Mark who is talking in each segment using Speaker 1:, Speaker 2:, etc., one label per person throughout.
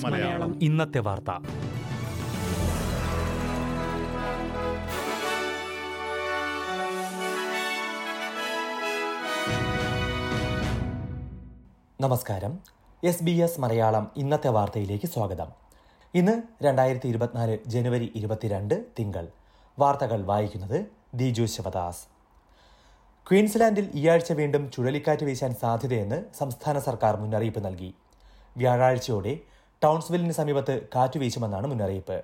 Speaker 1: മലയാളം.
Speaker 2: ഇന്നത്തെ വാർത്ത.
Speaker 3: നമസ്കാരം. എസ് ബി എസ് മലയാളം ഇന്നത്തെ വാർത്തയിലേക്ക് സ്വാഗതം. ഇന്ന് രണ്ടായിരത്തി ഇരുപത്തിനാല് ജനുവരി ഇരുപത്തിരണ്ട് തിങ്കൾ. വാർത്തകൾ വായിക്കുന്നത് ദിജു ശിവദാസ്. ക്വീൻസ്ലാൻഡിൽ ഈ ആഴ്ച വീണ്ടും ചുഴലിക്കാറ്റ് വീശാൻ സാധ്യതയെന്ന് സംസ്ഥാന സർക്കാർ മുന്നറിയിപ്പ് നൽകി. വ്യാഴാഴ്ചയോടെ ടൗൺസ്വില്ലിന് സമീപത്ത് കാറ്റ് വീശുമെന്നാണ് മുന്നറിയിപ്പ്.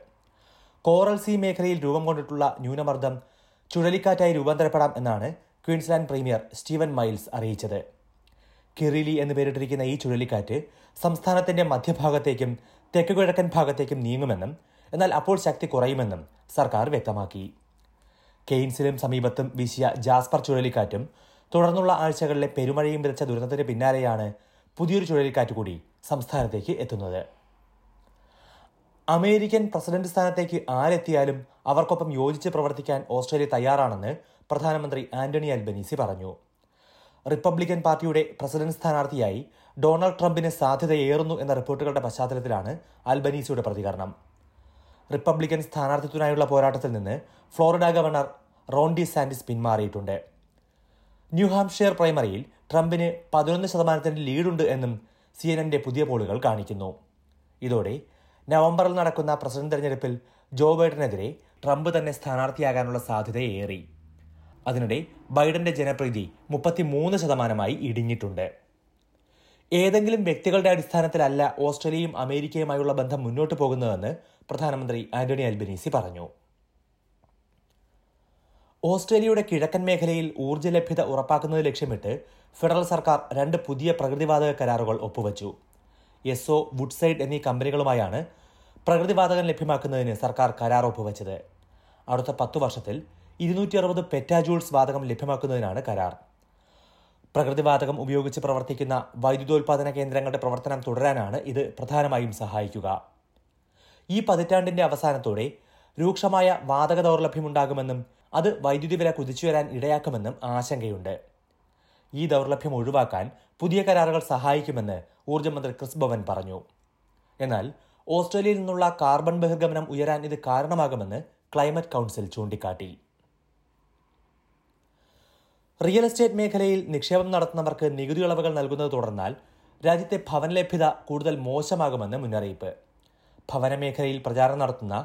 Speaker 3: കോറൽ സീ മേഖലയിൽ രൂപം കൊണ്ടിട്ടുള്ള ന്യൂനമർദ്ദം ചുഴലിക്കാറ്റായി രൂപാന്തരപ്പെടാം എന്നാണ് ക്വീൻസ്ലാൻഡ് പ്രീമിയർ സ്റ്റീവൻ മൈൽസ് അറിയിച്ചത്. കിറിലി എന്ന് പേരിട്ടിരിക്കുന്ന ഈ ചുഴലിക്കാറ്റ് സംസ്ഥാനത്തിന്റെ മധ്യഭാഗത്തേക്കും തെക്കുകിഴക്കൻ ഭാഗത്തേക്കും നീങ്ങുമെന്നും എന്നാൽ അപ്പോൾ ശക്തി കുറയുമെന്നും സർക്കാർ വ്യക്തമാക്കി. കെയ്ൻസിലും സമീപത്തും വീശിയ ജാസ്പർ ചുഴലിക്കാറ്റും തുടർന്നുള്ള ആഴ്ചകളിലെ പെരുമഴയും വിതച്ച ദുരന്തത്തിന് പിന്നാലെയാണ് പുതിയൊരു ചുഴലിക്കാറ്റ് കൂടി സംസ്ഥാനത്തേക്ക് എത്തുന്നത്. അമേരിക്കൻ പ്രസിഡന്റ് സ്ഥാനത്തേക്ക് ആരെത്തിയാലും അവർക്കൊപ്പം യോജിച്ച് പ്രവർത്തിക്കാൻ ഓസ്ട്രേലിയ തയ്യാറാണെന്ന് പ്രധാനമന്ത്രി ആന്റണി അൽബനീസി പറഞ്ഞു. റിപ്പബ്ലിക്കൻ പാർട്ടിയുടെ പ്രസിഡന്റ് സ്ഥാനാർത്ഥിയായി ഡൊണാൾഡ് ട്രംപിന് സാധ്യതയേറുന്നു എന്ന റിപ്പോർട്ടുകളുടെ പശ്ചാത്തലത്തിലാണ് അൽബനീസിയുടെ പ്രതികരണം. റിപ്പബ്ലിക്കൻ സ്ഥാനാർത്ഥിത്വത്തിനായുള്ള പോരാട്ടത്തിൽ നിന്ന് ഫ്ലോറിഡ ഗവർണർ റോണ്ടി സാൻഡിസ് പിന്മാറിയിട്ടുണ്ട്. ന്യൂഹാംഷെയർ പ്രൈമറിയിൽ ട്രംപിന് പതിനൊന്ന് ശതമാനത്തിന്റെ ലീഡുണ്ട് എന്നും സി എൻ എന്റെ പുതിയ പോളുകൾ കാണിക്കുന്നു. ഇതോടെ നവംബറിൽ നടക്കുന്ന പ്രസിഡന്റ് തെരഞ്ഞെടുപ്പിൽ ജോ ബൈഡനെതിരെ ട്രംപ് തന്നെ സ്ഥാനാർത്ഥിയാകാനുള്ള സാധ്യതയേറി അതിനിടെ ബൈഡന്റെ ജനപ്രീതി മുപ്പത്തിമൂന്ന് ശതമാനമായി ഇടിഞ്ഞിട്ടുണ്ട്. ഏതെങ്കിലും വ്യക്തികളുടെ അടിസ്ഥാനത്തിലല്ല ഓസ്ട്രേലിയയും അമേരിക്കയുമായുള്ള ബന്ധം മുന്നോട്ട് പോകുന്നതെന്ന് പ്രധാനമന്ത്രി ആന്റണി അൽബനീസി പറഞ്ഞു. ഓസ്ട്രേലിയയുടെ കിഴക്കൻ മേഖലയിൽ ഊർജ ലഭ്യത ഉറപ്പാക്കുന്നത് ലക്ഷ്യമിട്ട് ഫെഡറൽ സർക്കാർ രണ്ട് പുതിയ പ്രകൃതിവാതക കരാറുകൾ ഒപ്പുവച്ചു. എസ്ഒ വുഡ്സൈഡ് എന്നീ കമ്പനികളുമായാണ് പ്രകൃതിവാതകം ലഭ്യമാക്കുന്നതിന് സർക്കാർ കരാർ ഒപ്പുവച്ചത്. അടുത്ത പത്തു വർഷത്തിൽ ഇരുന്നൂറ്റി അറുപത് പെറ്റാജൂൾസ് വാതകം ലഭ്യമാക്കുന്നതിനാണ് കരാർ. പ്രകൃതിവാതകം ഉപയോഗിച്ച് പ്രവർത്തിക്കുന്ന വൈദ്യുതോൽപാദന കേന്ദ്രങ്ങളുടെ പ്രവർത്തനം തുടരാനാണ് ഇത് പ്രധാനമായും സഹായിക്കുക. ഈ പതിറ്റാണ്ടിന്റെ അവസാനത്തോടെ രൂക്ഷമായ വാതക ദൗർലഭ്യമുണ്ടാകുമെന്നും അത് വൈദ്യുതി വില കുതിച്ചുയരാൻ ഇടയാക്കുമെന്നും ആശങ്കയുണ്ട്. ഈ ദൗർലഭ്യം ഒഴിവാക്കാൻ പുതിയ കരാറുകൾ സഹായിക്കുമെന്ന് ഊർജമന്ത്രി ക്രിസ് ഭവൻ പറഞ്ഞു. എന്നാൽ ഓസ്ട്രേലിയയിൽ നിന്നുള്ള കാർബൺ ബഹിർഗമനം ഉയരാൻ ഇത് കാരണമാകുമെന്ന് ക്ലൈമറ്റ് കൗൺസിൽ ചൂണ്ടിക്കാട്ടി. റിയൽ എസ്റ്റേറ്റ് മേഖലയിൽ നിക്ഷേപം നടത്തുന്നവർക്ക് നികുതി ഇളവുകൾ നൽകുന്നത് തുടർന്നാൽ രാജ്യത്തെ ഭവന ലഭ്യത കൂടുതൽ മോശമാകുമെന്ന് മുന്നറിയിപ്പ്. ഭവന മേഖലയിൽ പ്രചാരണം നടത്തുന്ന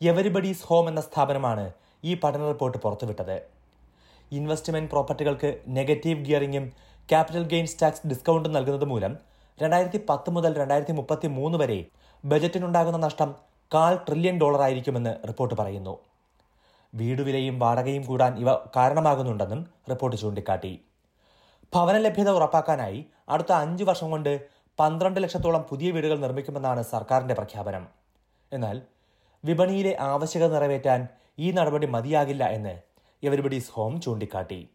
Speaker 3: എവരിബഡീസ് ഹോം എന്ന സ്ഥാപനമാണ് ഈ പഠന റിപ്പോർട്ട് പുറത്തുവിട്ടത്. ഇൻവെസ്റ്റ്മെന്റ് പ്രോപ്പർട്ടികൾക്ക് നെഗറ്റീവ് ഗിയറിംഗും ക്യാപിറ്റൽ ഗെയിൻസ് ടാക്സ് ഡിസ്കൗണ്ടും നൽകുന്നത് മൂലം രണ്ടായിരത്തി പത്ത് മുതൽ രണ്ടായിരത്തി മുപ്പത്തി മൂന്ന് വരെ ബജറ്റിനുണ്ടാകുന്ന നഷ്ടം കാൽ ട്രില്യൺ ഡോളർ ആയിരിക്കുമെന്ന് റിപ്പോർട്ട് പറയുന്നു. വീടുവിലയും വാടകയും കൂടാൻ ഇവ കാരണമാകുന്നുണ്ടെന്നും റിപ്പോർട്ട് ചൂണ്ടിക്കാട്ടി. ഭവന ലഭ്യത ഉറപ്പാക്കാനായി അടുത്ത അഞ്ചു വർഷം കൊണ്ട് പന്ത്രണ്ട് ലക്ഷത്തോളം പുതിയ വീടുകൾ നിർമ്മിക്കുമെന്നാണ് സർക്കാരിന്റെ പ്രഖ്യാപനം. എന്നാൽ വിപണിയിലെ ആവശ്യകത നിറവേറ്റാൻ ഈ നടപടി മതിയാകില്ല എന്ന് എവരിബഡീസ് ഹോം ചൂണ്ടിക്കാട്ടി.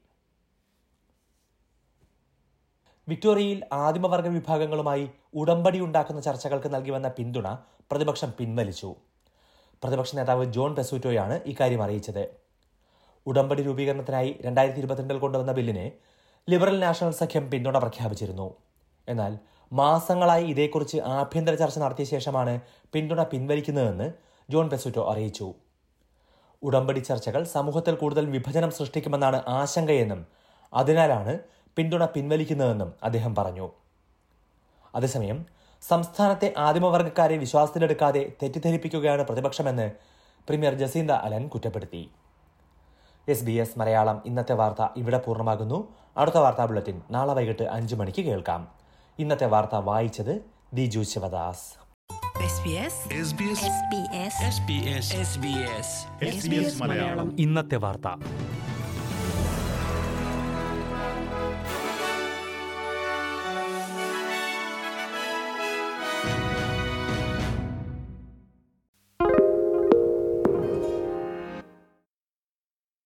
Speaker 3: വിക്ടോറിയയിൽ ആദിമവർഗ വിഭാഗങ്ങളുമായി ഉടമ്പടി ഉണ്ടാക്കുന്ന ചർച്ചകൾക്ക് നൽകി വന്ന പിന്തുണ പ്രതിപക്ഷം പിൻവലിച്ചു. പ്രതിപക്ഷ നേതാവ് ജോൺ പെസൂറ്റോയാണ് ഇക്കാര്യം അറിയിച്ചത്. ഉടമ്പടി രൂപീകരണത്തിനായി രണ്ടായിരത്തി ഇരുപത്തിരണ്ടിൽ കൊണ്ടുവന്ന ബില്ലിനെ ലിബറൽ നാഷണൽ സഖ്യം പിന്തുണ പ്രഖ്യാപിച്ചിരുന്നു. എന്നാൽ മാസങ്ങളായി ഇതേക്കുറിച്ച് ആഭ്യന്തര ചർച്ച നടത്തിയ ശേഷമാണ് പിന്തുണ പിൻവലിക്കുന്നതെന്ന് ജോൺ പെസൂറ്റോ അറിയിച്ചു. ഉടമ്പടി ചർച്ചകൾ സമൂഹത്തിൽ കൂടുതൽ വിഭജനം സൃഷ്ടിക്കുമെന്നാണ് ആശങ്കയെന്നും അതിനാലാണ് പിന്തുണ പിൻവലിക്കുന്നതെന്നും അദ്ദേഹം പറഞ്ഞു. അതേസമയം സംസ്ഥാനത്തെ ആദിമവർഗക്കാരെ വിശ്വാസത്തിലെടുക്കാതെ തെറ്റിദ്ധരിപ്പിക്കുകയാണ് പ്രതിപക്ഷമെന്ന് പ്രീമിയർ ജസീന്ത അലൻ കുറ്റപ്പെടുത്തി. എസ് ബി എസ് മലയാളം ഇന്നത്തെ വാർത്ത ഇവിടെ പൂർണമാകുന്നു. അടുത്ത വാർത്താ ബുള്ളറ്റിൻ നാളെ വൈകിട്ട് അഞ്ചു മണിക്ക് കേൾക്കാം. ഇന്നത്തെ വാർത്ത വായിച്ചത് ദിജു ശിവദാസ്.
Speaker 1: SBS
Speaker 2: ഇന്നത്തെ വാർത്ത.